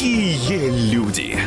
Какие люди!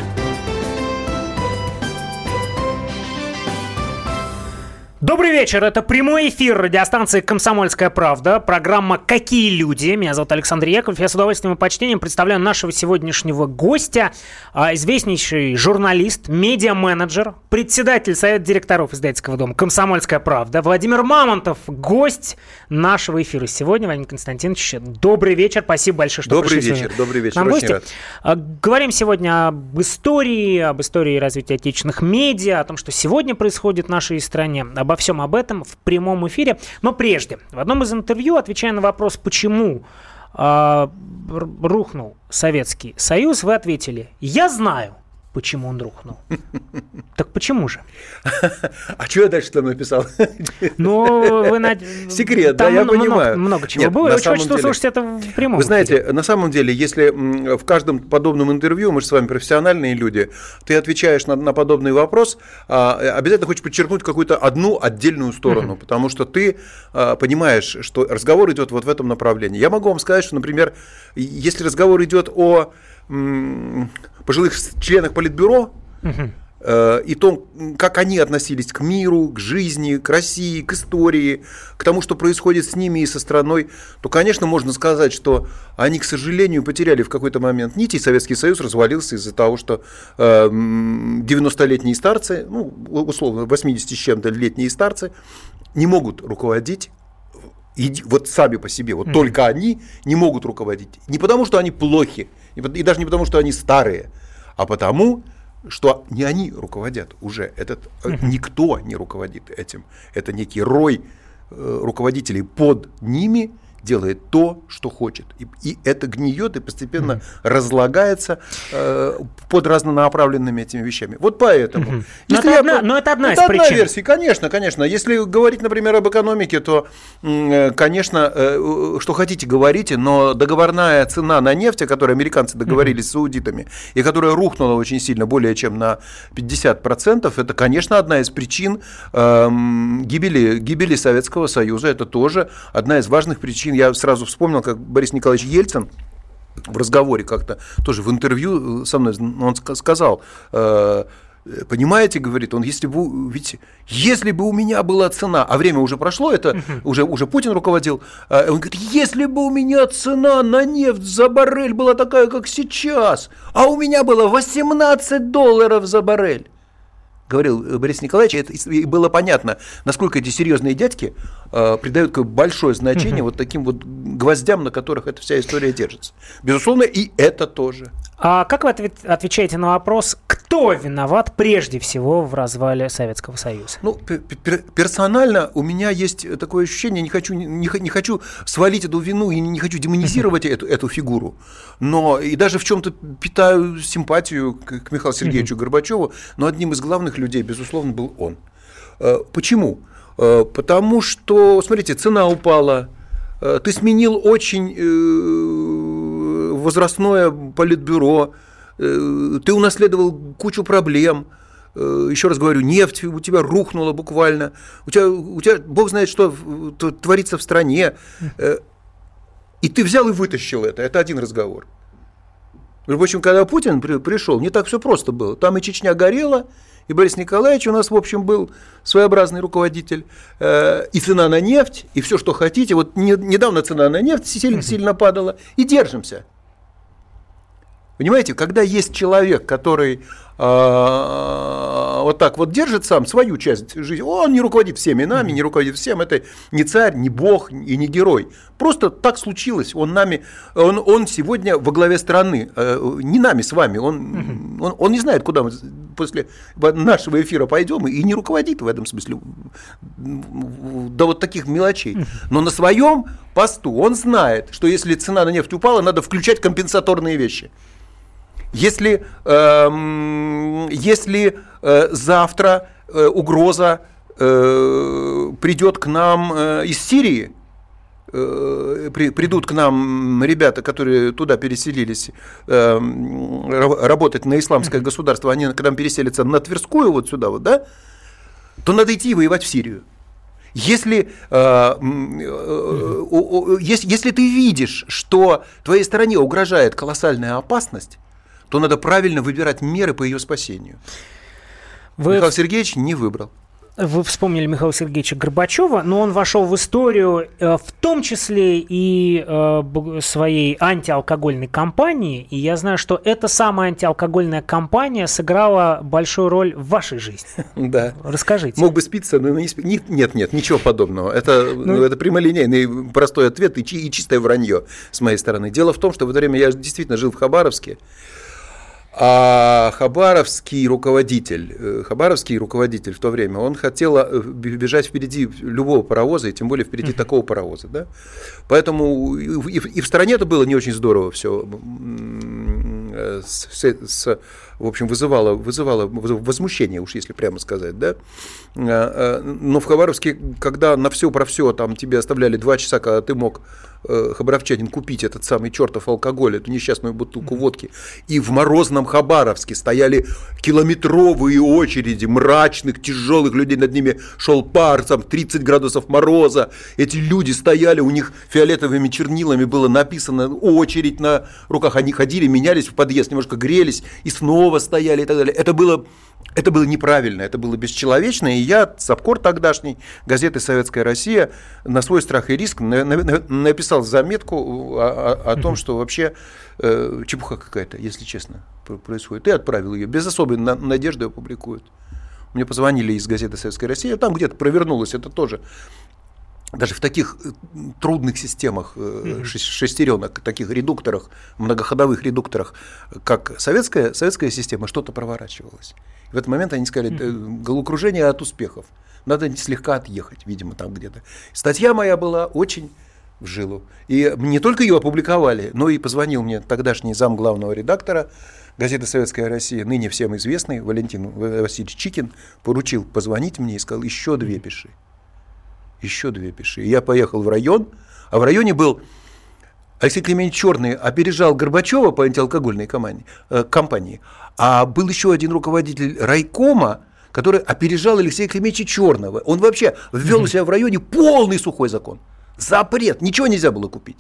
Добрый вечер, это прямой эфир радиостанции «Комсомольская правда», программа «Какие люди?». Меня зовут Александр Яковлев, я с удовольствием и почтением представляю нашего сегодняшнего гостя, а, известнейший журналист, медиа-менеджер, председатель Совета директоров издательского дома «Комсомольская правда» Владимир Мамонтов, гость нашего эфира сегодня. Владимир Константинович, добрый вечер, спасибо большое, что добрый пришли вечер, сегодня добрый вечер, очень гости. рад. А, Говорим сегодня об истории, об истории развития отечественных медиа, о том, что сегодня происходит в нашей стране, обо всем об этом в прямом эфире. Но прежде, в одном из интервью, отвечая на вопрос, почему р- рухнул Советский Союз, вы ответили, я знаю, почему он рухнул. Так почему же? А что я дальше там написал? Ну, вы на... Секрет, да, я много- понимаю. Много чего Нет, было. на самом деле- услышать это в прямом Вы эфире. знаете, на самом деле, если в каждом подобном интервью, мы же с вами профессиональные люди, ты отвечаешь на, на подобный вопрос, а, обязательно хочешь подчеркнуть какую-то одну отдельную сторону, потому что ты а, понимаешь, что разговор идет вот в этом направлении. Я могу вам сказать, что, например, если разговор идет о пожилых членах Политбюро, э, и том, как они относились к миру, к жизни, к России, к истории, к тому, что происходит с ними и со страной, то, конечно, можно сказать, что они, к сожалению, потеряли в какой-то момент нити, и Советский Союз развалился из-за того, что э, м, 90-летние старцы, ну, условно, 80 с чем-то летние старцы, не могут руководить иди- вот сами по себе, вот только они не могут руководить. Не потому, что они плохи, и и даже не потому, что они старые, а потому, что не они руководят уже. Этот э, никто не руководит этим. Это некий рой э, руководителей под ними делает то, что хочет. И, и это гниет и постепенно разлагается э, под разнонаправленными этими вещами. Вот поэтому. Но Если это я одна- но это одна из одна причин. версия, конечно, конечно. Если говорить, например, об экономике, то, э, конечно, э, что хотите, говорите, но договорная цена на нефть, о которой американцы договорились с аудитами, и которая рухнула очень сильно, более чем на 50%, это, конечно, одна из причин эм, гибели, гибели Советского Союза. Это тоже одна из важных причин. Я сразу вспомнил, как Борис Николаевич Ельцин в разговоре как-то, тоже в интервью со мной, он ска- сказал, э, понимаете, говорит он, если бы, ведь если бы у меня была цена, а время уже прошло, это уже, уже Путин руководил, э, он говорит, если бы у меня цена на нефть за баррель была такая, как сейчас, а у меня было 18 долларов за баррель, говорил э, Борис Николаевич, это, и было понятно, насколько эти серьезные дядьки э, придают большое значение вот таким вот гвоздям, на которых эта вся история держится. Безусловно, и это тоже. А как вы ответ- отвечаете на вопрос, кто виноват прежде всего в развале Советского Союза? Ну, пер- пер- персонально у меня есть такое ощущение, не хочу, не, не хочу свалить эту вину и не хочу демонизировать эту, эту фигуру, но и даже в чем-то питаю симпатию к, к Михаилу Сергеевичу Горбачеву, но одним из главных людей, безусловно, был он. Э, Почему? Э, Потому что, смотрите, цена упала, э, ты сменил очень возрастное политбюро, ты унаследовал кучу проблем, еще раз говорю, нефть у тебя рухнула буквально, у тебя, у тебя бог знает, что в- творится в стране, и ты взял и вытащил это, это один разговор. Между прочим, когда Путин при- пришел, не так все просто было. Там и Чечня горела, и Борис Николаевич у нас, в общем, был своеобразный руководитель, э, и цена на нефть, и все, что хотите. Вот не- недавно цена на нефть сильно, сильно падала, и держимся. Понимаете, когда есть человек, который а, вот так вот держит сам свою часть жизни, он не руководит всеми нами, не руководит всем, это не царь, не бог и не герой. Просто так случилось, он нами, он, он сегодня во главе страны, э, не нами с вами, он, он, он не знает, куда мы после нашего эфира пойдем, и не руководит в этом смысле. До вот таких мелочей. Но на своем посту он знает, что если цена на нефть упала, надо включать компенсаторные вещи. Если, эм, если э, завтра э, угроза э, придет к нам э, из Сирии, э, при, придут к нам ребята, которые туда переселились э, ра- работать на исламское государство, они к нам переселятся на Тверскую вот сюда вот, да, то надо идти воевать в Сирию. Если, э, э, о- о- ес- если ты видишь, что твоей стране угрожает колоссальная опасность, то надо правильно выбирать меры по ее спасению. Вы... Михаил Сергеевич не выбрал вы вспомнили Михаила Сергеевича Горбачева, но он вошел в историю э, в том числе и э, своей антиалкогольной кампании. И я знаю, что эта самая антиалкогольная кампания сыграла большую роль в вашей жизни. Да. Расскажите. Мог бы спиться, но не спи... Нет, нет, ничего подобного. Это, ну... Ну, это прямолинейный простой ответ и, и чистое вранье с моей стороны. Дело в том, что в это время я действительно жил в Хабаровске. А Хабаровский руководитель, э, Хабаровский руководитель в то время, он хотел э, бежать впереди любого паровоза, и тем более впереди uh-huh. такого паровоза, да. Поэтому и в, и в стране это было не очень здорово все э, с, с, в общем, вызывало, вызывало возмущение, уж если прямо сказать, да. Но в Хабаровске, когда на все про все там тебе оставляли два часа, когда ты мог Э, хабаровчанин купить этот самый чертов алкоголь, эту несчастную бутылку водки. И в морозном Хабаровске стояли километровые очереди мрачных, тяжелых людей, над ними шел пар, там 30 градусов мороза. Эти люди стояли, у них фиолетовыми чернилами было написано очередь на руках. Они ходили, менялись в подъезд, немножко грелись и снова стояли и так далее. Это было это было неправильно, это было бесчеловечно, и я, Сапкор тогдашний, газеты «Советская Россия», на свой страх и риск написал заметку о, о, о том, что вообще э, чепуха какая-то, если честно, происходит. И отправил ее, без особой надежды опубликуют. Мне позвонили из газеты «Советская Россия», там где-то провернулось это тоже даже в таких э, трудных системах mm-hmm. шестеренок, таких редукторах, многоходовых редукторах, как советская, советская система, что-то проворачивалось. В этот момент они сказали, mm-hmm. головокружение от успехов. Надо слегка отъехать, видимо, там где-то. Статья моя была очень в жилу. И не только ее опубликовали, но и позвонил мне тогдашний зам главного редактора газеты «Советская Россия», ныне всем известный Валентин Васильевич Чикин, поручил позвонить мне и сказал, еще две пиши еще две пиши. И я поехал в район, а в районе был Алексей Климович Черный опережал Горбачева по антиалкогольной команде, э, компании, а был еще один руководитель райкома, который опережал Алексея Климовича Черного. Он вообще ввел у себя в районе полный сухой закон. Запрет, ничего нельзя было купить.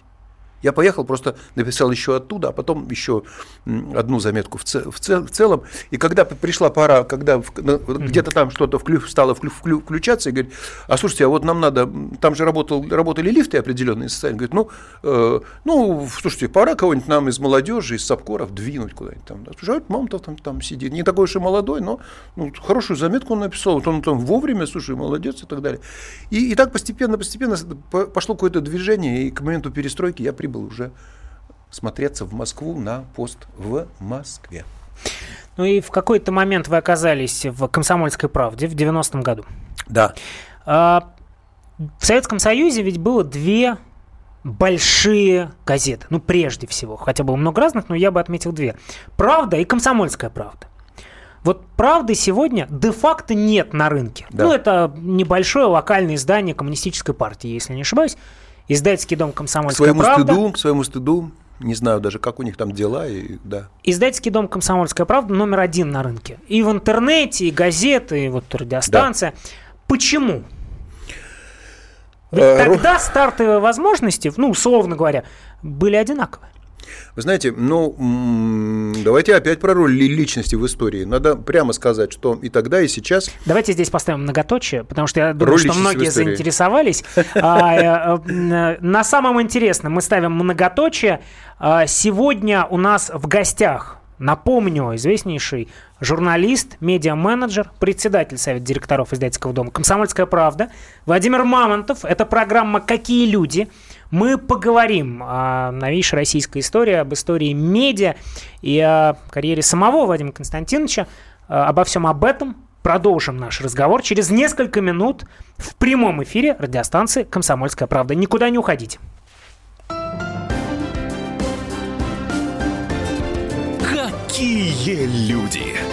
Я поехал, просто написал еще оттуда, а потом еще одну заметку в, цел, в, цел, в целом. И когда пришла пора, когда где-то там что-то вклю, стало вклю, вклю, включаться, и говорит, а слушайте, а вот нам надо, там же работал, работали лифты определенные социальные, говорит, ну, э, ну, слушайте, пора кого-нибудь нам из молодежи, из сапкоров двинуть куда-нибудь там. Слушай, а мама-то там, там сидит, не такой уж и молодой, но ну, хорошую заметку он написал, вот он там вовремя, слушай, молодец и так далее. И, и так постепенно, постепенно пошло какое-то движение, и к моменту перестройки я прибыл прибыл уже смотреться в Москву на пост в Москве. Ну и в какой-то момент вы оказались в «Комсомольской правде» в 90-м году. Да. А, в Советском Союзе ведь было две большие газеты. Ну, прежде всего. Хотя было много разных, но я бы отметил две. «Правда» и «Комсомольская правда». Вот правды сегодня де-факто нет на рынке. Да. Ну, это небольшое локальное издание коммунистической партии, если не ошибаюсь. Издательский дом «Комсомольская к своему правда». Стыду, к своему стыду, не знаю даже, как у них там дела, и да. Издательский дом «Комсомольская правда» номер один на рынке. И в интернете, и газеты, и вот радиостанция. Да. Почему? Ведь а, тогда стартовые возможности, ну, условно говоря, были одинаковые. Вы знаете, ну, давайте опять про роль личности в истории. Надо прямо сказать, что и тогда, и сейчас... Давайте здесь поставим многоточие, потому что я думаю, роль что многие заинтересовались. А, э, на самом интересном мы ставим многоточие. А, сегодня у нас в гостях Напомню, известнейший журналист, медиа-менеджер, председатель Совета директоров издательского дома «Комсомольская правда» Владимир Мамонтов. Это программа «Какие люди?». Мы поговорим о новейшей российской истории, об истории медиа и о карьере самого Владимира Константиновича. Э, обо всем об этом продолжим наш разговор через несколько минут в прямом эфире радиостанции «Комсомольская правда». Никуда не уходите. Какие люди!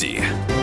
Какие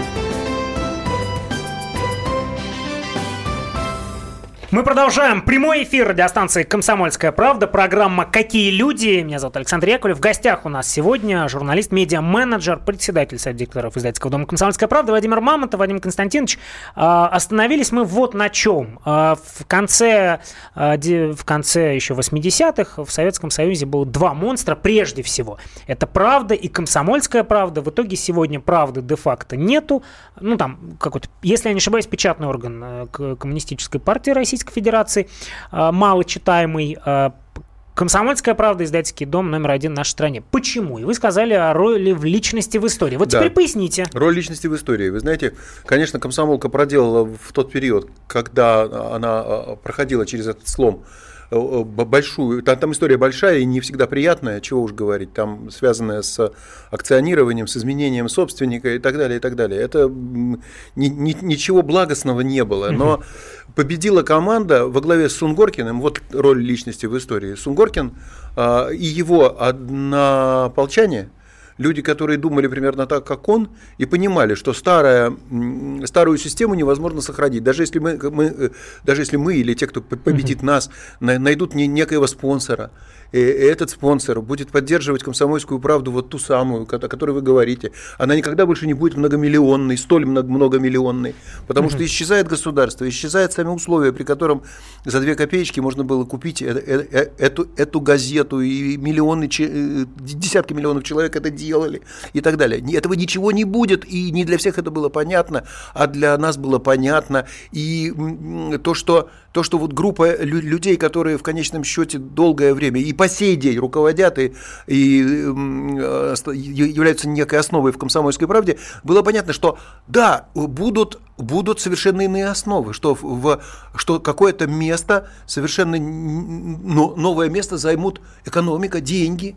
Мы продолжаем прямой эфир радиостанции «Комсомольская правда». Программа «Какие люди?». Меня зовут Александр Яковлев. В гостях у нас сегодня журналист, медиа-менеджер, председатель Совета директоров издательского дома «Комсомольская правда» Владимир Мамонтов, Вадим Константинович. А, остановились мы вот на чем. А, в конце, а, в конце еще 80-х в Советском Союзе было два монстра прежде всего. Это «Правда» и «Комсомольская правда». В итоге сегодня «Правды» де-факто нету. Ну, там какой-то, если я не ошибаюсь, печатный орган э, Коммунистической партии России Российской Федерации, э, малочитаемый. Э, Комсомольская правда, издательский дом номер один в нашей стране. Почему? И вы сказали о роли в личности в истории. Вот да. теперь поясните. Роль личности в истории. Вы знаете, конечно, комсомолка проделала в тот период, когда она э, проходила через этот слом большую, там, там история большая и не всегда приятная, чего уж говорить, там связанная с акционированием, с изменением собственника и так далее, и так далее. Это ни, ни, ничего благостного не было, но победила команда во главе с Сунгоркиным, вот роль личности в истории. Сунгоркин э, и его однополчане, люди, которые думали примерно так, как он, и понимали, что старая, старую систему невозможно сохранить. Даже если мы, мы, э, даже если мы или те, кто победит нас, найдут некоего спонсора, и этот спонсор будет поддерживать комсомольскую правду, вот ту самую, о которой вы говорите, она никогда больше не будет многомиллионной, столь многомиллионной, потому что исчезает государство, исчезают сами условия, при котором за две копеечки можно было купить э, э, эту, эту газету, и миллионы, десятки миллионов человек это делали и так далее. Этого ничего не будет, и не для всех это было понятно, а для нас было понятно. И то, что, то, что вот группа людей, которые в конечном счете долгое время и по сей день руководят и, и э, являются некой основой в комсомольской правде, было понятно, что да, будут будут совершенно иные основы, что, в, что какое-то место, совершенно новое место займут экономика, деньги,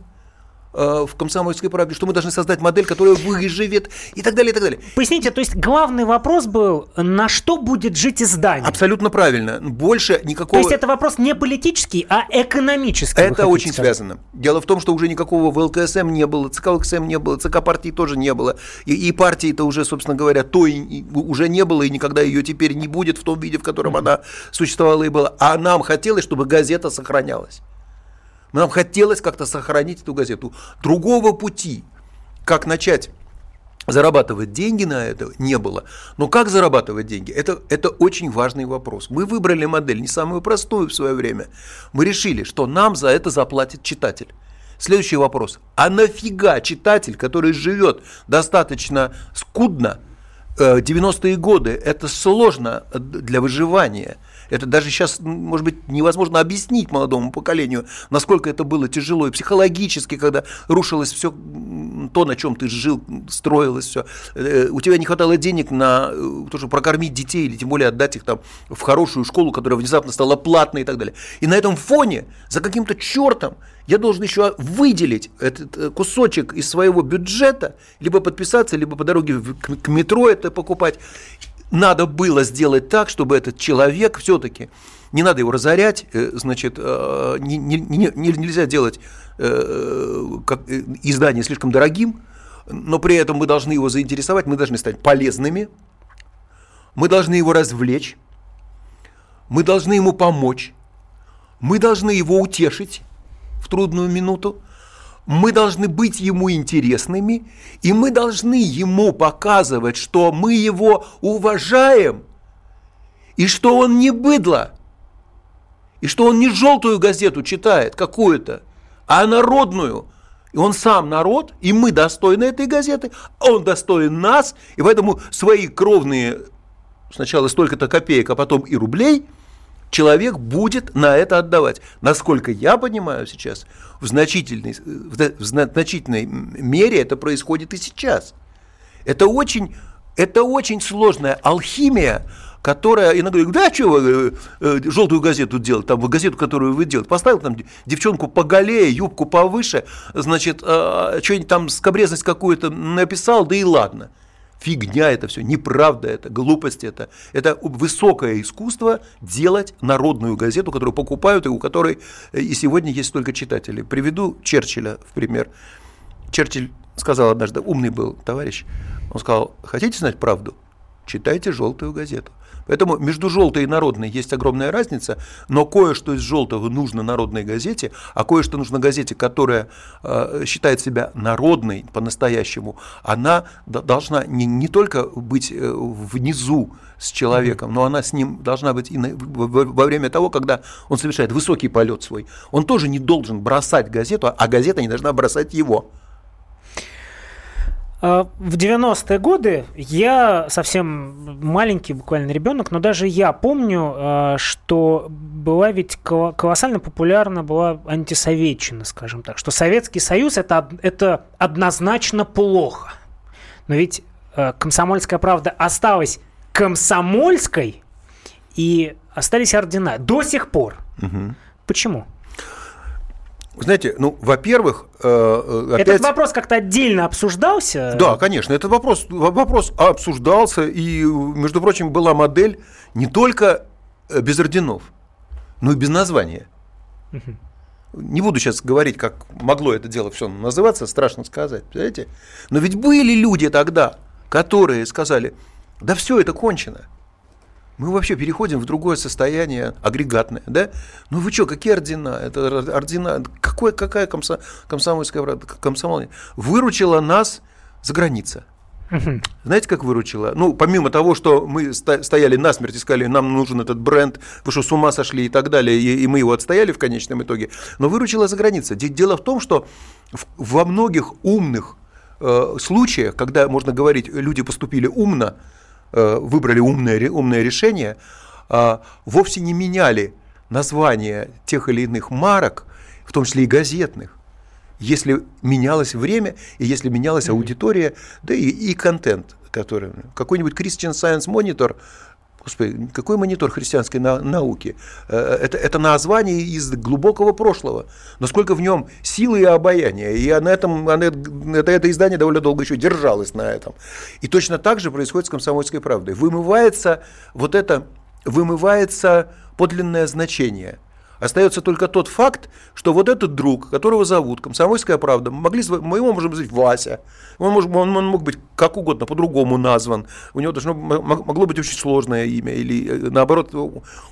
в комсомольской правде, что мы должны создать модель, которая выживет и так далее, и так далее. Поясните, то есть главный вопрос был, на что будет жить издание? Абсолютно правильно. Больше никакого... То есть это вопрос не политический, а экономический. Это очень сказать. связано. Дело в том, что уже никакого ВЛКСМ не было, ЦК ВЛКСМ не было, ЦК партии тоже не было. И, и партии-то уже, собственно говоря, той и, уже не было, и никогда ее теперь не будет в том виде, в котором mm-hmm. она существовала и была. А нам хотелось, чтобы газета сохранялась. Нам хотелось как-то сохранить эту газету. Другого пути, как начать зарабатывать деньги на это не было. Но как зарабатывать деньги? Это, это очень важный вопрос. Мы выбрали модель, не самую простую в свое время. Мы решили, что нам за это заплатит читатель. Следующий вопрос. А нафига читатель, который живет достаточно скудно, 90-е э, годы, это сложно для выживания – это даже сейчас, может быть, невозможно объяснить молодому поколению, насколько это было тяжело и психологически, когда рушилось все то, на чем ты жил, строилось все. Э, у тебя не хватало денег на э, то, чтобы прокормить детей или тем более отдать их там в хорошую школу, которая внезапно стала платной и так далее. И на этом фоне за каким-то чертом я должен еще выделить этот э, кусочек из своего бюджета, либо подписаться, либо по дороге к метро это покупать надо было сделать так, чтобы этот человек все-таки, не надо его разорять, э, значит, э, не, не, не, нельзя делать э, издание слишком дорогим, но при этом мы должны его заинтересовать, мы должны стать полезными, мы должны его развлечь, мы должны ему помочь, мы должны его утешить в трудную минуту, мы должны быть ему интересными, и мы должны ему показывать, что мы его уважаем, и что он не быдло, и что он не желтую газету читает какую-то, а народную. И он сам народ, и мы достойны этой газеты, а он достоин нас, и поэтому свои кровные сначала столько-то копеек, а потом и рублей – человек будет на это отдавать. Насколько я понимаю сейчас, в значительной, в значительной мере это происходит и сейчас. Это очень, это очень сложная алхимия которая иногда говорит, да, что вы э, желтую газету делать, там, газету, которую вы делаете, поставил там девчонку поголее, юбку повыше, значит, э, что-нибудь там скобрезность какую-то написал, да и ладно. Фигня это все, неправда это, глупость это. Это высокое искусство делать народную газету, которую покупают и у которой э, и сегодня есть только читатели. Приведу Черчилля в пример. Черчилль сказал однажды, умный был товарищ, он сказал, хотите знать правду? Читайте желтую газету. Поэтому между желтой и народной есть огромная разница, но кое-что из желтого нужно народной газете, а кое-что нужно газете, которая э, считает себя народной по-настоящему, она должна не, не только быть э, внизу с человеком, но она с ним должна быть и на, во, во время того, когда он совершает высокий полет свой. Он тоже не должен бросать газету, а газета не должна бросать его. А, в 90-е годы я совсем маленький буквально ребенок, но даже я помню, а, что была ведь колоссально популярна была антисоветчина, скажем так, что Советский Союз это, это однозначно плохо. Но ведь а, комсомольская правда осталась комсомольской, и остались ордена до сих пор. Угу. Почему? Знаете, ну, во-первых, э, э, опять... Этот вопрос как-то отдельно обсуждался? Да, конечно, этот вопрос, вопрос обсуждался, и, между прочим, была модель не только э, без орденов, но и без названия. Угу. Не буду сейчас говорить, как могло это дело все называться, страшно сказать, понимаете? Но ведь были люди тогда, которые сказали, да все это кончено мы вообще переходим в другое состояние агрегатное, да? Ну вы что, какие ордена? Это ордена, какой, какая комсо, комсомольская комсомол выручила нас за граница. Знаете, как выручила? Ну, помимо того, что мы стояли насмерть и сказали, нам нужен этот бренд, вы что, с ума сошли и так далее, и, и мы его отстояли в конечном итоге, но выручила за граница. Дело в том, что во многих умных э, случаях, когда, можно говорить, люди поступили умно, выбрали умное, умное решение, а, вовсе не меняли название тех или иных марок, в том числе и газетных, если менялось время и если менялась аудитория, да и, и контент, который какой-нибудь Christian Science Monitor Господи, какой монитор христианской науки? Э, это, это название из глубокого прошлого. Насколько в нем силы и обаяния. И на этом, это, это издание довольно долго еще держалось на этом. И точно так же происходит с комсомольской правдой. Вымывается вот это, вымывается подлинное значение – Остается только тот факт, что вот этот друг, которого зовут Комсомольская правда, могли, мы его можем звать Вася, он, может, он, он мог быть как угодно по-другому назван, у него должно, могло быть очень сложное имя или э, наоборот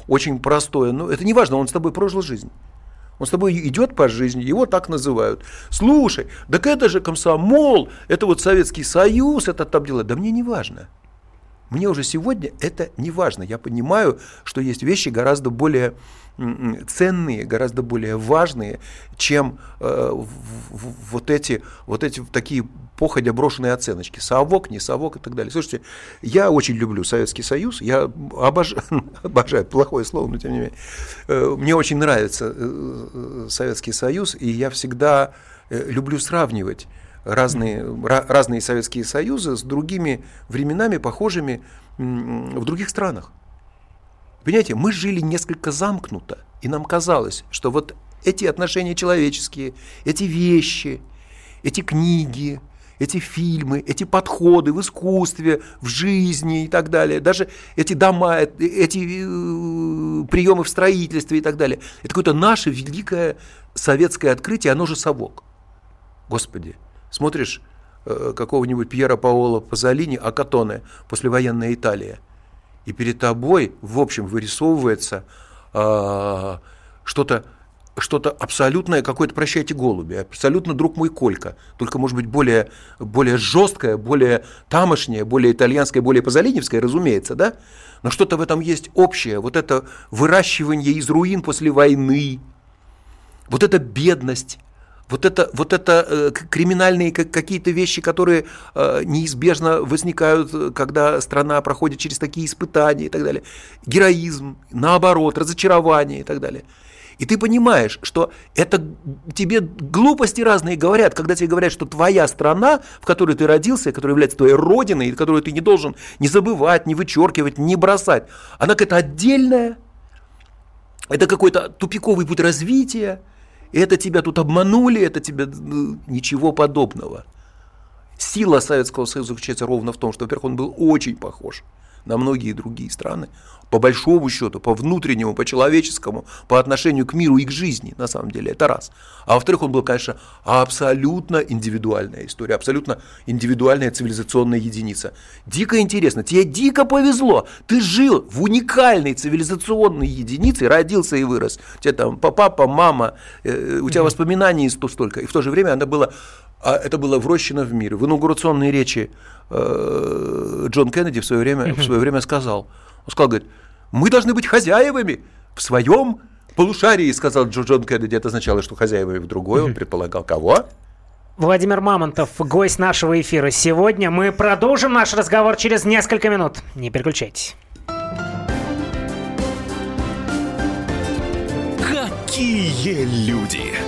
очень простое, но это не важно, он с тобой прожил жизнь. Он с тобой идет по жизни, его так называют. Слушай, так это же комсомол, это вот Советский Союз, это там дела. Да мне не важно. Мне уже сегодня это не важно. Я понимаю, что есть вещи гораздо более ценные, гораздо более важные, чем э, вот эти вот эти такие походя брошенные оценочки. Совок, не совок и так далее. Слушайте, я очень люблю Советский Союз, я обожаю, обожаю плохое слово, но тем не менее. Э, мне очень нравится э, Советский Союз, и я всегда люблю сравнивать разные, разные Советские Союзы с другими временами, похожими в других странах. Понимаете, мы жили несколько замкнуто, и нам казалось, что вот эти отношения человеческие, эти вещи, эти книги, эти фильмы, эти подходы в искусстве, в жизни и так далее, даже эти дома, эти э, приемы в строительстве и так далее, это какое-то наше великое советское открытие, оно же совок. Господи, смотришь э, какого-нибудь Пьера Паоло Пазолини «Акатоне», послевоенная Италия – и перед тобой, в общем, вырисовывается э, что-то что-то абсолютное, какое-то, прощайте, голуби, абсолютно друг мой Колька, только, может быть, более, более жесткое, более тамошнее, более итальянское, более позолиневское, разумеется, да? Но что-то в этом есть общее, вот это выращивание из руин после войны, вот эта бедность, вот это, вот это э, криминальные какие-то вещи, которые э, неизбежно возникают, когда страна проходит через такие испытания и так далее. Героизм, наоборот, разочарование и так далее. И ты понимаешь, что это тебе глупости разные говорят, когда тебе говорят, что твоя страна, в которой ты родился, которая является твоей родиной, которую ты не должен не забывать, не вычеркивать, не бросать, она какая-то отдельная, это какой-то тупиковый путь развития, это тебя тут обманули, это тебя ну, ничего подобного. Сила Советского Союза заключается ровно в том, что, во-первых, он был очень похож на многие другие страны, по большому счету, по внутреннему, по человеческому, по отношению к миру и к жизни, на самом деле, это раз. А во-вторых, он был, конечно, абсолютно индивидуальная история, абсолютно индивидуальная цивилизационная единица. Дико интересно, тебе дико повезло, ты жил в уникальной цивилизационной единице, родился и вырос. У тебя там папа, мама, э, у тебя воспоминаний столько, и в то же время она была а это было врощено в мир. В инаугурационной речи э, Джон Кеннеди в свое время, в свое время сказал, он сказал, говорит, мы должны быть хозяевами в своем полушарии, сказал Джон Кеннеди. Это означало, что хозяевами в другой, он предполагал кого? Владимир Мамонтов, гость нашего эфира сегодня. Мы продолжим наш разговор через несколько минут. Не переключайтесь. Какие люди!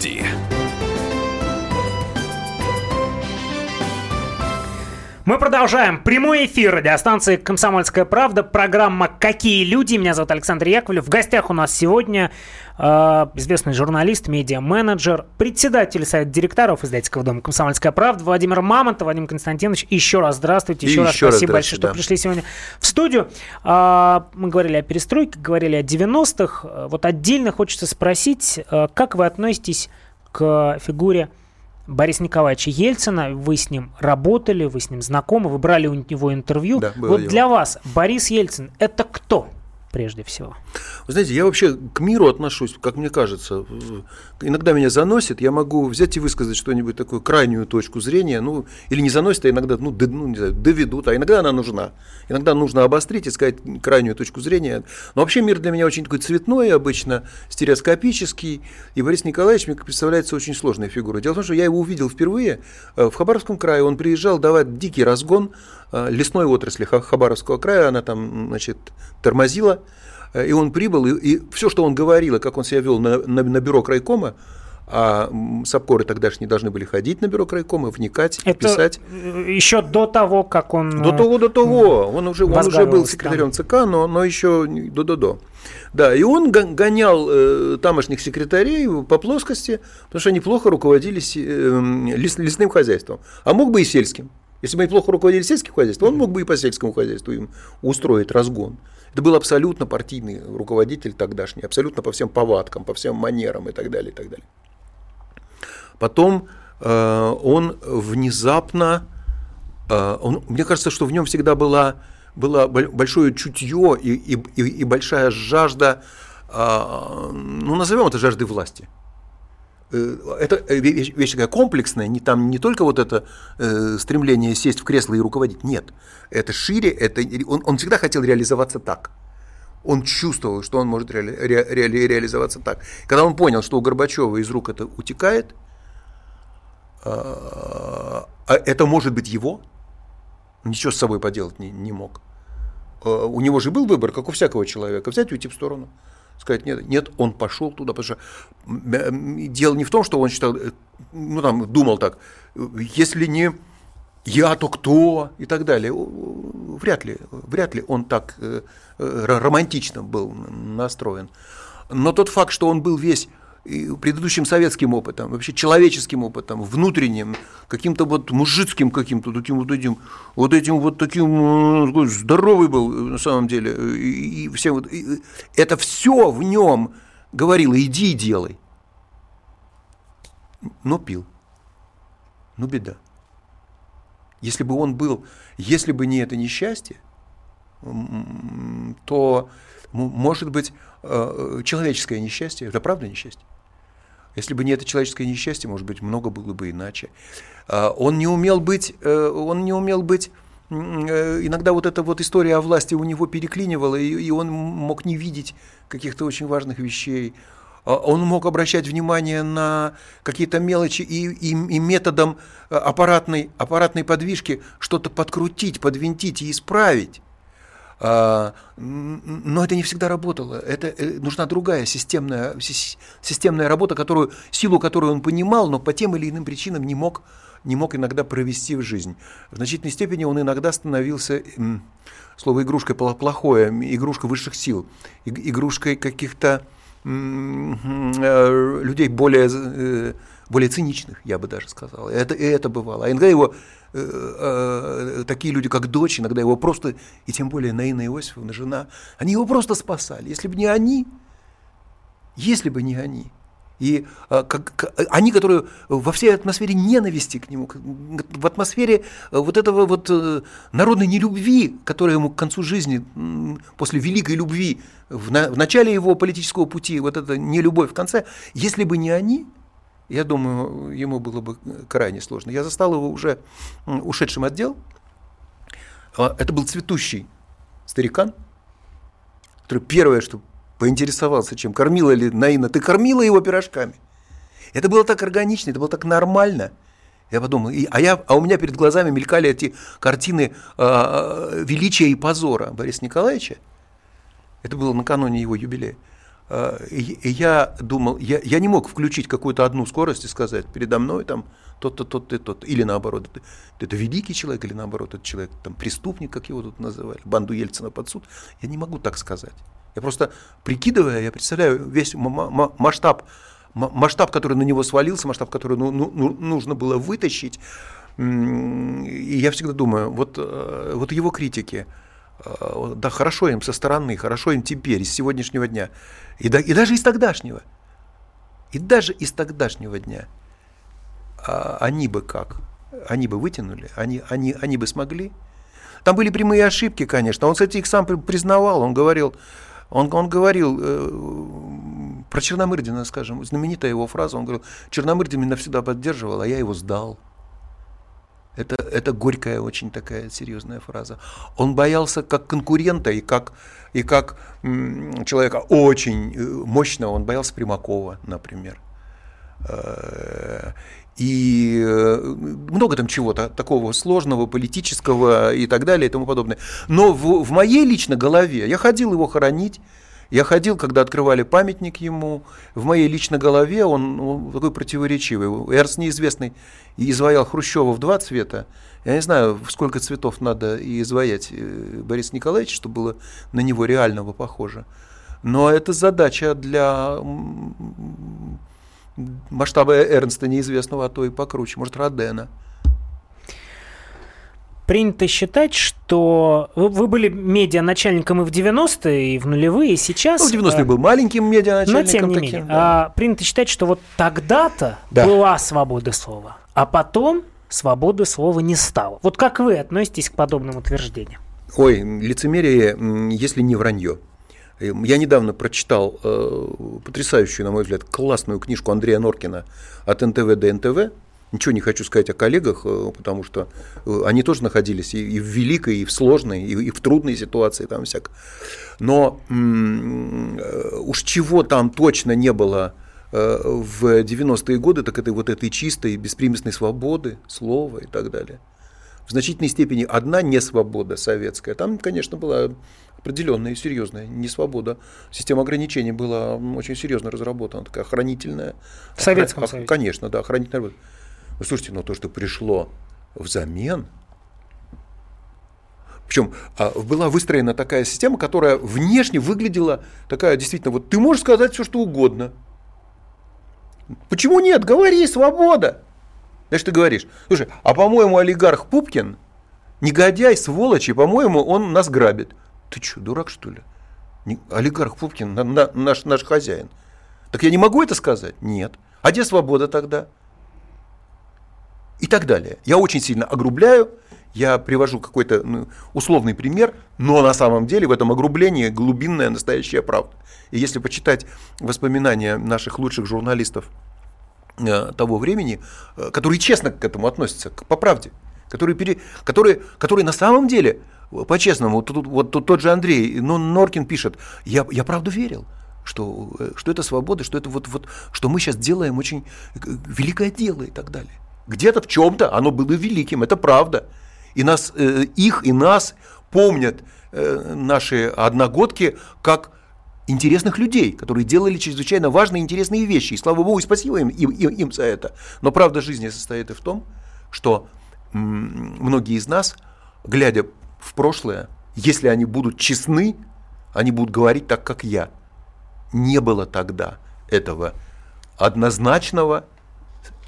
Какие Мы продолжаем. Прямой эфир радиостанции «Комсомольская правда». Программа «Какие люди?». Меня зовут Александр Яковлев. В гостях у нас сегодня э, известный журналист, медиа-менеджер, председатель совета директоров издательского дома «Комсомольская правда» Владимир Мамонтов. Вадим Константинович, еще раз здравствуйте. Еще, И раз еще спасибо раз большое, что да. пришли сегодня в студию. Э, мы говорили о перестройке, говорили о 90-х. Вот отдельно хочется спросить, э, как вы относитесь к фигуре Бориса Николаевича Ельцина. Вы с ним работали, вы с ним знакомы, вы брали у него интервью. Да, вот для вас Борис Ельцин это кто прежде всего? Вы знаете, я вообще к миру отношусь, как мне кажется. Иногда меня заносит, я могу взять и высказать что-нибудь такую крайнюю точку зрения, ну, или не заносит, а иногда, ну, д- ну, не знаю, доведут, а иногда она нужна. Иногда нужно обострить и сказать крайнюю точку зрения. Но вообще мир для меня очень такой цветной, обычно стереоскопический, и Борис Николаевич мне представляется очень сложной фигурой. Дело в том, что я его увидел впервые э, в Хабаровском крае, он приезжал давать дикий разгон э, лесной отрасли Ха- Хабаровского края, она там, значит, тормозила, Э, и он прибыл, и, и все, что он говорил, и как он себя вел на, на, на бюро крайкома, а сапкоры тогдашние должны были ходить на бюро крайкома, вникать, Это писать. э, еще до того, как он... До э, того, до того. Он уже, он уже был секретарем ЦК, но, но еще до-до-до. Да, и он гонял э, тамошних секретарей по плоскости, потому что они плохо руководили се- э, лес- лесным хозяйством. А мог бы и сельским. Если бы они плохо руководили сельским хозяйством, он мог бы и по сельскому хозяйству им устроить разгон. Это был абсолютно партийный руководитель тогдашний, абсолютно по всем повадкам, по всем манерам и так далее, и так далее. Потом э, он внезапно, э, он, мне кажется, что в нем всегда была, было боль- большое чутье и, и, и, и большая жажда, э, ну назовем это жаждой власти. Э, Это вещь, вещь такая комплексная, не, там не только вот это э, стремление сесть в кресло и руководить, нет. Это шире, это, он, он всегда хотел реализоваться так. Он чувствовал, что он может реали, ре- реали- реализоваться так. Когда он понял, что у Горбачева из рук это утекает, а а это может быть его, ничего с собой поделать не, не мог. А У него же был выбор, как у всякого человека, взять и уйти в сторону. Сказать нет, нет, он пошел туда, потому что дело не в том, что он считал, э, ну там думал так, если не я, то кто и так далее. Вряд ли, вряд ли он так э, э, романтично был настроен. Но тот факт, что он был весь и предыдущим советским опытом, вообще человеческим опытом, внутренним, каким-то вот мужицким каким-то таким вот этим, вот этим вот таким э, здоровый был э, на самом деле, и, и все вот, и- это все в нем говорило, иди и делай. Но пил. Ну, беда. Если бы он был, если бы не это несчастье, то, может быть, э, человеческое несчастье, это правда несчастье? Если бы не это человеческое несчастье, может быть, много было бы иначе. А, он не умел быть, э, он не умел быть э, иногда вот эта вот история о власти у него переклинивала, и он мог не видеть каких-то очень важных вещей. А, он мог обращать внимание на какие-то мелочи и, и, и методом аппаратной, аппаратной подвижки что-то подкрутить, подвинтить и исправить. А, но это не всегда работало. Это э, нужна другая системная, системная работа, которую, силу которую он понимал, но по тем или иным причинам не мог, не мог иногда провести в жизнь. В значительной степени он иногда становился, слово игрушкой плохое, игрушка высших сил, игрушкой каких-то людей более э, более циничных, я бы даже сказал. Это, и это бывало. А иногда его э, э, такие люди, как дочь, иногда его просто, и тем более Наина Иосифовна, жена, они его просто спасали. Если бы не они, если бы не они, и а, как, они, которые во всей атмосфере ненависти к нему, в атмосфере вот этого вот э, народной нелюбви, которая ему к концу жизни, после великой любви, в, на, в начале его политического пути, вот эта нелюбовь в конце, если бы не они, я думаю, ему было бы крайне сложно. Я застал его уже ушедшим отдел. А, это был цветущий старикан, который первое, что поинтересовался, чем кормила ли Наина, ты кормила его пирожками. Это было так органично, это было так нормально. Я подумал, и, а, я, а у меня перед глазами мелькали эти картины э, величия и позора Бориса Николаевича. Это было накануне его юбилея. Э, и я думал, я, я не мог включить какую-то одну скорость и сказать, передо мной там тот-то, тот-то, тот или наоборот, это, это великий человек, или наоборот, это человек, там, преступник, как его тут называли, банду Ельцина под суд. Я не могу так сказать. Я просто, прикидывая, я представляю весь масштаб, масштаб, который на него свалился, масштаб, который ну, ну, ну, нужно было вытащить. И я всегда думаю, вот, э, вот его критики, э, да, хорошо им со стороны, хорошо им теперь, из сегодняшнего дня. И, да, и даже из тогдашнего. И даже из тогдашнего дня. А, они бы как? Они бы вытянули? Они, они, они бы смогли? Там были прямые ошибки, конечно. Он, кстати, их сам признавал. Он говорил, он, он говорил э, про Черномырдина, скажем, знаменитая его фраза. Он говорил, Черномырдин меня всегда поддерживал, а я его сдал. Это, это горькая очень такая серьезная фраза. Он боялся как конкурента и как, и как м, человека очень э, мощного, он боялся Примакова, например. И э, много там чего-то такого сложного, политического и так далее и тому подобное. Но в, в моей лично голове, я ходил его хоронить, я ходил, когда открывали памятник ему, в моей личной голове он, он такой противоречивый. Эрс неизвестный изваял Хрущева в два цвета. Я не знаю, сколько цветов надо изваять э, Борис Николаевич, чтобы было на него реального похоже. Но это задача для масштаба Эрнста неизвестного, а то и покруче, может, Родена принято считать, что вы, вы были медианачальником и в 90-е, и в нулевые, и сейчас. Ну, в 90-е а, был маленьким медианачальником. Но тем не таким, менее. Да. А, принято считать, что вот тогда-то да. была свобода слова, а потом свободы слова не стало. Вот как вы относитесь к подобным утверждениям? Ой, лицемерие, если не вранье. Я недавно прочитал э, потрясающую, на мой взгляд, классную книжку Андрея Норкина от НТВ до НТВ Ничего не хочу сказать о коллегах, э, потому что э, они тоже находились и в великой, и в сложной, и в трудной ситуации там всяк. Но э, уж чего там точно не было в 90-е годы, так это вот этой чистой, беспримесной свободы, слова и так далее. В значительной степени одна несвобода советская. Там, конечно, была определенная и серьезная несвобода. Система ограничений была очень серьезно разработана, такая охранительная. В Советском. Союзе? Конечно, да, охранительная работа. Слушайте, но то, что пришло взамен, причем а, была выстроена такая система, которая внешне выглядела такая действительно, вот ты можешь сказать все, что угодно. Почему нет? Говори, свобода. Знаешь, ты говоришь, слушай, а по-моему, олигарх Пупкин, негодяй, сволочь, и, по-моему, он нас грабит. Ты что, дурак, что ли? Не, олигарх Пупкин, на, на, наш, наш хозяин. Так я не могу это сказать? Нет. А где свобода тогда? и так далее. Я очень сильно огрубляю, я привожу какой-то ну, условный пример, но на самом деле в этом огрублении глубинная настоящая правда. И если почитать воспоминания наших лучших журналистов э, того времени, э, которые честно к этому относятся, к, по правде, которые, пере, которые, которые на самом деле, по-честному, вот, вот, вот тот же Андрей, ну, Норкин пишет, я, я правду верил что, э, что это свобода, что это вот, вот, что мы сейчас делаем очень великое дело и так далее. Где-то в чем-то оно было великим, это правда. И нас, э, их и нас помнят э, наши одногодки как интересных людей, которые делали чрезвычайно важные интересные вещи. И слава богу, и спасибо им, им, им за это. Но правда жизни состоит и в том, что многие из нас, глядя в прошлое, если они будут честны, они будут говорить так, как я. Не было тогда этого однозначного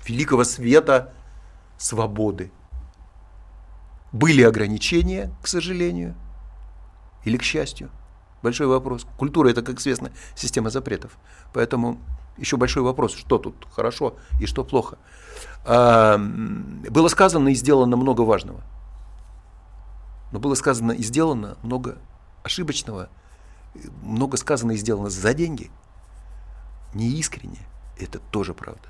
великого света свободы. Были ограничения, к сожалению, или к счастью. Большой вопрос. Культура – это, как известно, система запретов. Поэтому еще большой вопрос, что тут хорошо и что плохо. Было сказано и сделано много важного. Но было сказано и сделано много ошибочного, много сказано и сделано за деньги. Неискренне. Это тоже правда.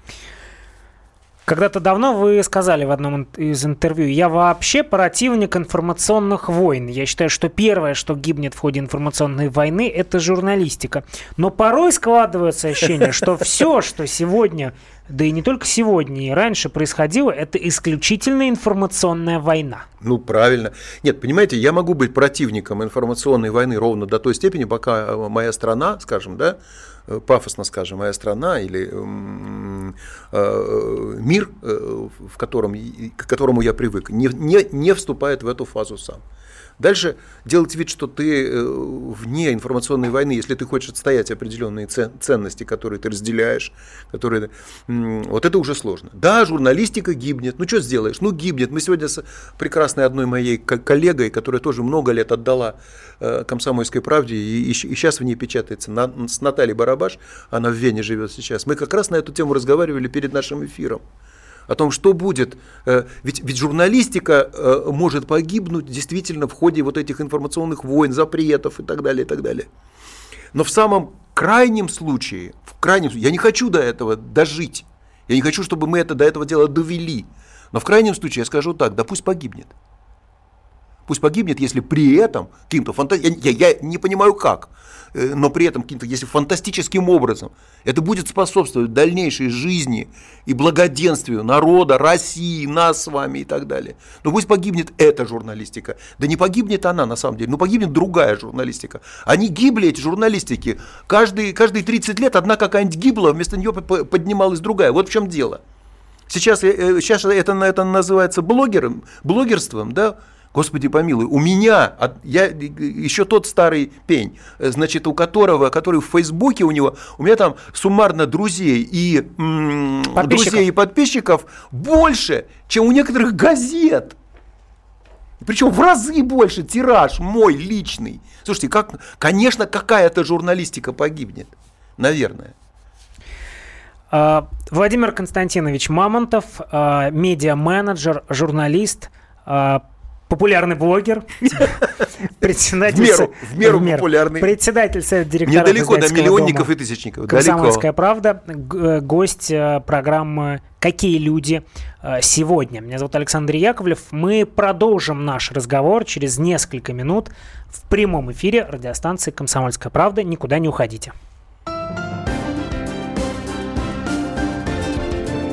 Когда-то давно вы сказали в одном из интервью, я вообще противник информационных войн. Я считаю, что первое, что гибнет в ходе информационной войны, это журналистика. Но порой складывается ощущение, что все, что сегодня, да и не только сегодня, и раньше происходило, это исключительно информационная война. Ну, правильно. Нет, понимаете, я могу быть противником информационной войны ровно до той степени, пока моя страна, скажем, да, Э, пафосно скажем, моя страна или э, мир, э, в котором, к которому я привык, не, не, не вступает в эту фазу сам. Дальше делать вид, что ты э, вне информационной войны, если ты хочешь отстоять определенные ценности, которые ты разделяешь, которые... Вот это уже сложно. Да, журналистика гибнет. Ну, что сделаешь? Ну, гибнет. Мы сегодня с прекрасной одной моей коллегой, которая тоже много лет отдала э, комсомольской правде, и, и сейчас в ней печатается, с Натальей Барабаш, она в Вене живет сейчас. Мы как раз на эту тему разговаривали перед нашим эфиром о том, что будет. Э, ведь, ведь журналистика э, может погибнуть действительно в ходе вот этих информационных войн, запретов и так далее, и так далее. Но в самом крайнем случае, в крайнем случае, я не хочу до этого дожить, я не хочу, чтобы мы это до этого дела довели, но в крайнем случае я скажу так, да пусть погибнет. Пусть погибнет, если при этом каким-то фантазиям, я, я, я не понимаю как, Э, но при этом каким-то, если фантастическим образом, это будет способствовать дальнейшей жизни и благоденствию народа, России, нас с вами и так далее. Но пусть погибнет эта журналистика. Да не погибнет она на самом деле, но погибнет другая журналистика. Они гибли, эти журналистики. Каждые, каждые 30 лет одна какая-нибудь гибла, вместо нее поднималась другая. Вот в чем дело. Сейчас, э, сейчас это, это называется блогером, блогерством, да, Господи помилуй, у меня, я еще тот старый пень, значит, у которого, который в Фейсбуке у него, у меня там суммарно друзей и друзей и подписчиков больше, чем у некоторых газет. Причем в разы больше тираж мой личный. Слушайте, как, конечно, какая-то журналистика погибнет. Наверное. А, Владимир Константинович Мамонтов, а, медиа-менеджер, журналист, а, популярный блогер, председатель... В меру, в меру, в меру популярный. Председатель совета директоров Недалеко до миллионников дома, и тысячников. Комсомольская правда. Э, гость э, программы «Какие люди э, сегодня?». Меня зовут Александр Яковлев. Мы продолжим наш разговор через несколько минут в прямом эфире радиостанции «Комсомольская правда». Никуда не уходите.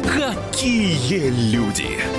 Какие люди?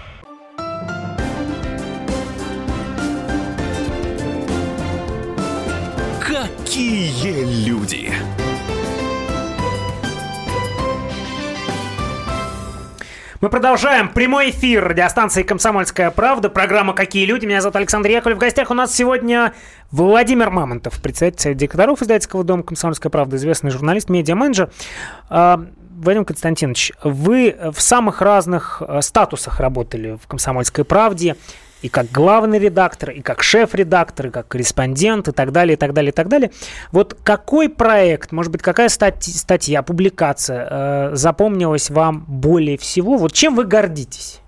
Мы продолжаем прямой эфир радиостанции «Комсомольская правда». Программа «Какие люди?». Меня зовут Александр Яковлев. В гостях у нас сегодня Владимир Мамонтов, председатель директоров издательского дома «Комсомольская правда», известный журналист, медиа-менеджер. А, Вадим Константинович, вы в самых разных э, статусах работали в «Комсомольской правде» и как главный редактор, и как шеф-редактор, и как корреспондент, и так далее, и так далее, и так далее. Вот какой проект, может быть, какая статья, статья публикация э, запомнилась вам более всего? Вот чем вы гордитесь?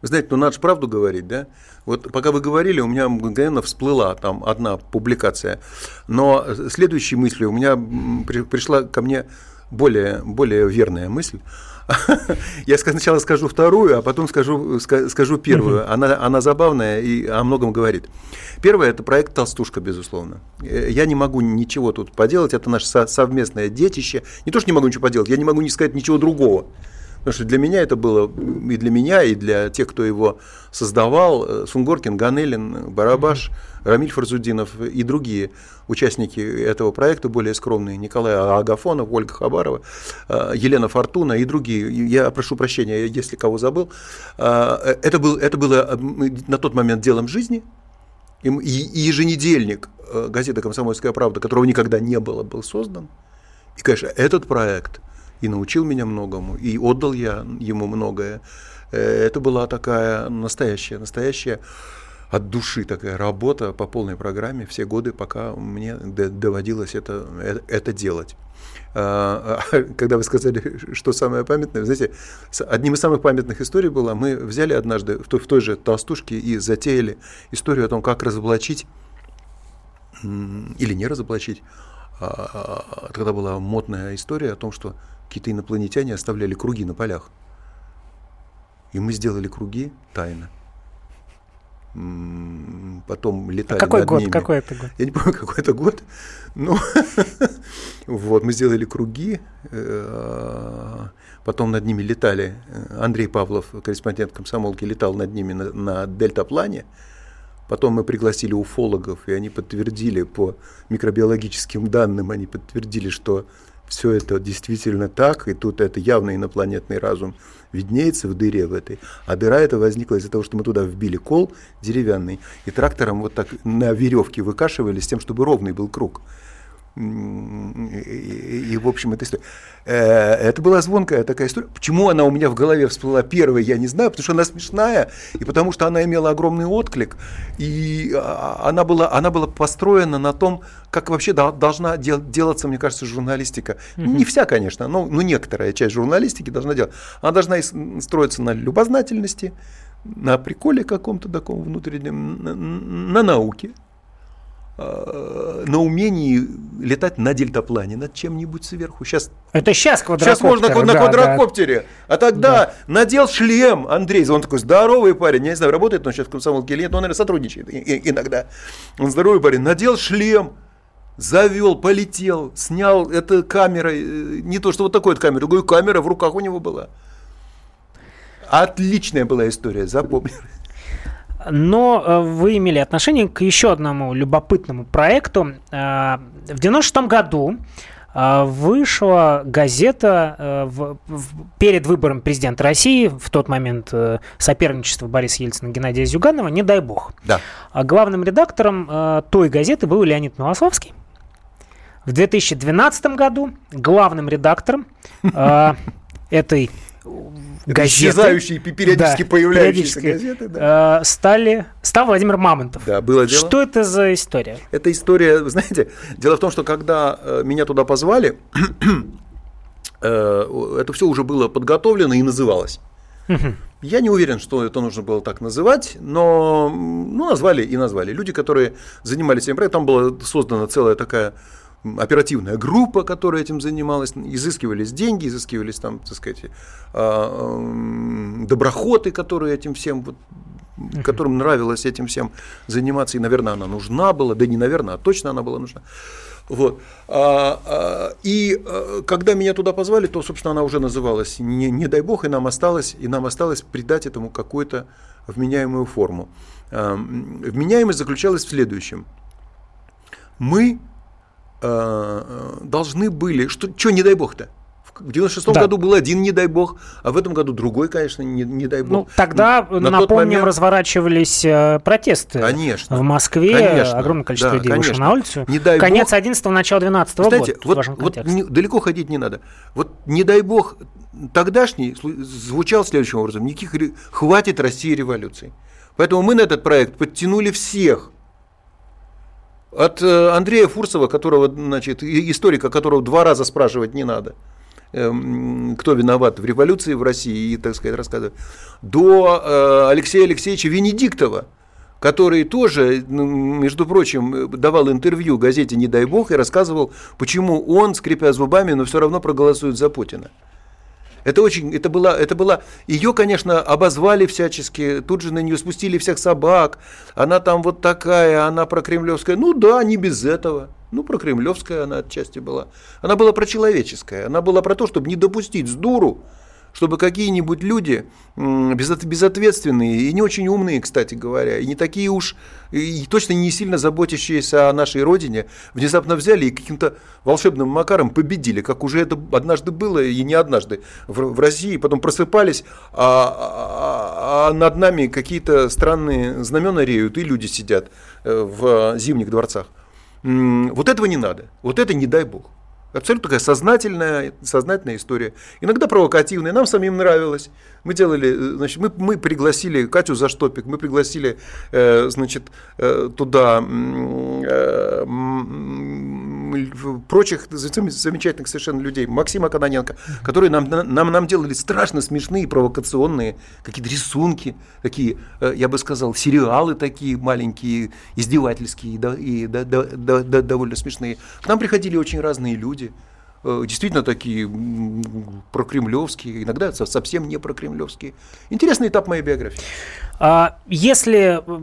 Вы знаете, ну надо же правду говорить, да? Вот пока вы говорили, у меня мгновенно всплыла там одна публикация. Но следующей мыслью у меня пришла ко мне более, более верная мысль. Я сначала скажу вторую, а потом скажу, скажу первую. Она, она забавная и о многом говорит. Первое – это проект «Толстушка», безусловно. Э, я не могу ничего тут поделать, это наше совместное детище. Не то, что не могу ничего поделать, я не могу не сказать ничего другого. Потому что для меня это было, и для меня, и для тех, кто его создавал, э, Сунгоркин, Ганелин, Барабаш, Рамиль Фарзудинов и другие участники этого проекта, более скромные, Николай Агафонов, Ольга Хабарова, э, Елена Фортуна и другие. Я прошу прощения, если кого забыл. Э, это, был, это было на тот момент делом жизни, и еженедельник газеты «Комсомольская правда», которого никогда не было, был создан. И, конечно, этот проект – и научил меня многому, и отдал я ему многое. Э, это была такая настоящая, настоящая от души такая работа по полной программе все годы, пока мне доводилось это, это, это делать. А, а, когда вы сказали, что самое памятное, знаете, одним из самых памятных историй было, мы взяли однажды в той, в той же толстушке и затеяли историю о том, как разоблачить или не разоблачить. А, тогда была модная история о том, что какие-то инопланетяне оставляли круги на полях. И мы сделали круги тайно. Потом летали а какой над год? ними. Какой это год? Я не помню, какой это год. Но вот мы сделали круги, э, потом над ними летали. Андрей Павлов, корреспондент комсомолки, летал над ними на, на дельтаплане. Потом мы пригласили уфологов, и они подтвердили по микробиологическим данным, они подтвердили, что все это действительно так, и тут это явно инопланетный разум виднеется в дыре в этой. А дыра эта возникла из-за того, что мы туда вбили кол деревянный, и трактором вот так на веревке выкашивали с тем, чтобы ровный был круг. И, и, в общем, это история. Э, это была звонкая такая история. Почему она у меня в голове всплыла первой, я не знаю, потому что она смешная, и потому что она имела огромный отклик, и а, она была, она была построена на том, как вообще должна дел, делаться, мне кажется, журналистика. Mm-hmm. Не вся, конечно, но, но некоторая часть журналистики должна делать. Она должна строиться на любознательности, на приколе каком-то таком внутреннем, на, на науке. Э, на умении летать на дельтаплане над чем-нибудь сверху. Сейчас, Это сейчас квадрокоптер. Сейчас можно да, на квадрокоптере. Да. А тогда да. надел шлем Андрей, он такой здоровый парень, я не знаю, работает он сейчас в комсомолке или нет, он, наверное, сотрудничает иногда. Он здоровый парень, надел шлем, завел, полетел, снял это камерой, э, не то, что вот такой вот камера, другой камера в руках у него была. Отличная была история, запомнил но э, вы имели отношение к еще одному любопытному проекту. Э, в 96 году э, вышла газета в, в, перед выбором президента России, в тот момент соперничество Бориса Ельцина и Геннадия Зюганова, не дай бог. Да. А главным редактором той газеты был Леонид Милославский. В 2012 году главным редактором этой газеты, исчезающие, периодически да, появляющиеся газеты, да. Э, стали, стал Владимир Мамонтов. Да, было дело. Что это за история? Это история, знаете, дело в том, что когда э, меня туда позвали, э, это все уже было подготовлено и называлось. Я не уверен, что это нужно было так называть, но ну, назвали и назвали. Люди, которые занимались этим проектом, там была создана целая такая оперативная группа, которая этим занималась, изыскивались деньги, изыскивались там, так сказать, а, доброхоты, которые этим всем, вот, которым нравилось этим всем заниматься, и, наверное, она нужна была, да не наверное, а точно она была нужна. Вот. А, а, и когда меня туда позвали, то, собственно, она уже называлась «Не, не дай бог», и нам осталось, и нам осталось придать этому какую-то вменяемую форму. Вменяемость заключалась в следующем. Мы должны были, что, что не дай бог-то, В 96-м да. году был один, не дай бог, а в этом году другой, конечно, не, не дай бог. Ну, тогда, На напомним, момент... разворачивались э, протесты. Конечно. В Москве конечно, огромное количество да, людей конечно. вышло на улицу. Не дай Конец бог... 11-го, начало 12 -го Знаете, года. Вот, вот не, далеко ходить не надо. Вот не дай бог, тогдашний звучал следующим образом. Никаких хватит России революции. Поэтому мы на этот проект подтянули всех – от э, Андрея Фурсова, которого, значит, историка, которого два раза спрашивать не надо, эм, кто виноват в революции в России, и, так сказать, рассказывать, до э, Алексея Алексеевича Венедиктова, который тоже, между прочим, давал интервью газете «Не дай бог» и рассказывал, почему он, скрипя зубами, но все равно проголосует за Путина. Это очень, это была, это была, ее, конечно, обозвали всячески, тут же на нее спустили всех собак, она там вот такая, она прокремлевская, ну да, не без этого. Ну, про кремлевская она отчасти была. Она была про человеческое. Она была про то, чтобы не допустить с дуру чтобы какие-нибудь люди безответственные и не очень умные, кстати говоря, и не такие уж, и точно не сильно заботящиеся о нашей родине, внезапно взяли и каким-то волшебным макаром победили, как уже это однажды было, и не однажды, в, России, потом просыпались, а, а, а над нами какие-то странные знамена реют, и люди сидят э, в зимних дворцах. Вот этого не надо, вот это не дай бог. Абсолютно такая сознательная, сознательная история. Иногда провокативная, нам самим нравилось. Мы делали, э, значит, мы, мы пригласили Катю за штопик, мы пригласили, э, значит, э, туда э, прочих замечательных совершенно людей, Максима Каноненко, которые нам, нам, нам делали страшно смешные, провокационные какие-то рисунки, такие, э, я бы сказал, сериалы такие маленькие, издевательские да, и да, да, да, да, довольно смешные. К нам приходили очень разные люди действительно такие прокремлевские, иногда совсем не прокремлевские. Интересный этап моей биографии. А если э,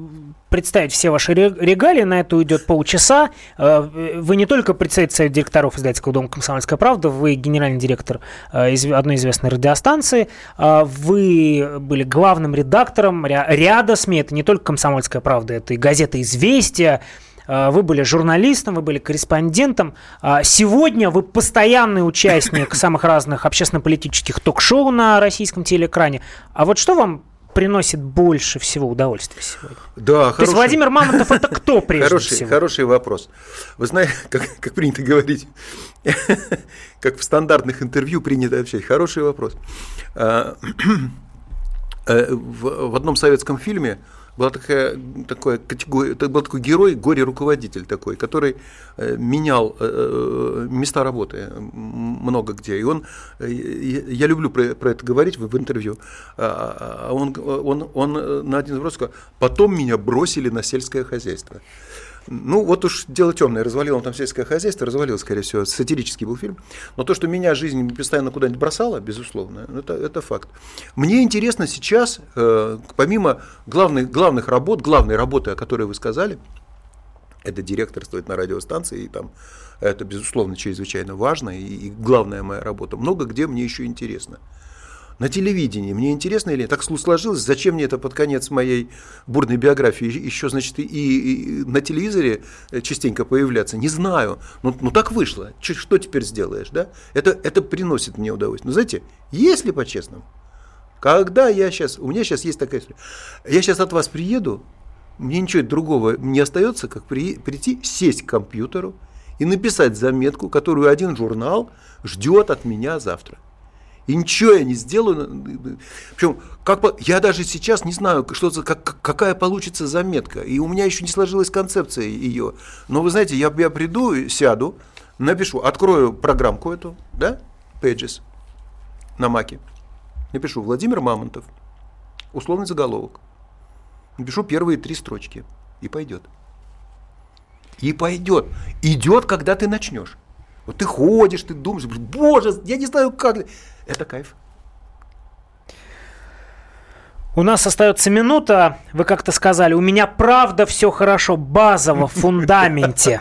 представить все ваши регалии, на это уйдет полчаса. Э, вы не только председатель совета директоров издательского дома «Комсомольская правда», вы генеральный директор одной известной радиостанции, вы были главным редактором ряда СМИ, это не только «Комсомольская правда», это и газета «Известия», Э, вы были журналистом, вы были корреспондентом. А сегодня вы постоянный участник самых разных общественно-политических ток-шоу на российском телеэкране. А вот что вам приносит больше всего удовольствия сегодня? Да, То хороший... есть Владимир Мамонтов это кто прежде хороший, всего? Хороший вопрос. Вы знаете, как, как принято говорить, как в стандартных интервью принято отвечать. Хороший вопрос. А, э, в одном советском фильме была такая, такая категория, был такой герой, горе-руководитель такой, который э, менял э, э, места работы много где. И он, я люблю про, про это говорить в, в интервью, а, а он, он, он на один вопрос сказал, потом меня бросили на сельское хозяйство. Ну, вот уж дело темное, развалил он там сельское хозяйство, развалил, скорее всего, сатирический был фильм. Но то, что меня жизнь постоянно куда-нибудь бросала, безусловно, это, это факт. Мне интересно сейчас, э, помимо главных, главных работ, главной работы, о которой вы сказали, это директорствовать на радиостанции, и там это, безусловно, чрезвычайно важно, и, и главная моя работа. Много где мне еще интересно на телевидении. Мне интересно или? Так сложилось, зачем мне это под конец моей бурной биографии еще, значит, и, и на телевизоре э, частенько появляться? Не знаю. Ну, ну так вышло. Ч, что теперь сделаешь, да? Это, это приносит мне удовольствие. Но знаете, если по-честному, когда я сейчас, у меня сейчас есть такая история, я сейчас от вас приеду, мне ничего другого не остается, как при, прийти, сесть к компьютеру и написать заметку, которую один журнал ждет от меня завтра. И ничего я не сделаю. Причем, как я даже сейчас не знаю, что как, какая получится заметка. И у меня еще не сложилась концепция ее. Но вы знаете, я, я приду, сяду, напишу, открою программку эту, да, Pages на маке. Напишу Владимир Мамонтов, условный заголовок. Напишу первые три строчки. И пойдет. И пойдет. Идет, когда ты начнешь. Вот ты ходишь, ты думаешь, боже, я не знаю как. Это кайф. У нас остается минута. Вы как-то сказали, у меня правда все хорошо, базово, в фундаменте.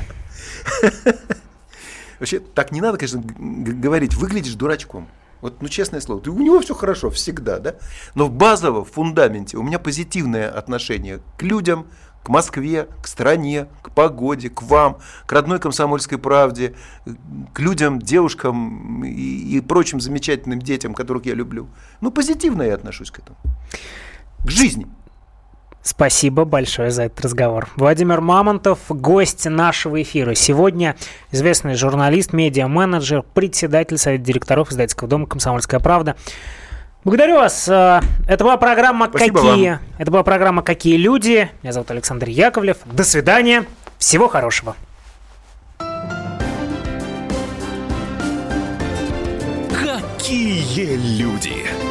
Вообще, так не надо, конечно, говорить. Выглядишь дурачком. Вот, ну, честное слово, у него все хорошо всегда, да? Но базово, в фундаменте у меня позитивное отношение к людям, к Москве, к стране, к погоде, к вам, к родной комсомольской правде, к людям, девушкам и, и прочим замечательным детям, которых я люблю. Ну, позитивно я отношусь к этому. К жизни. Спасибо большое за этот разговор. Владимир Мамонтов, гость нашего эфира. Сегодня известный журналист, медиа-менеджер, председатель Совета директоров издательского дома «Комсомольская правда». Благодарю вас. Э, это была программа Спасибо «Какие». Вам. Это была программа «Какие люди». Меня зовут Александр Яковлев. До свидания. Всего хорошего. Какие люди!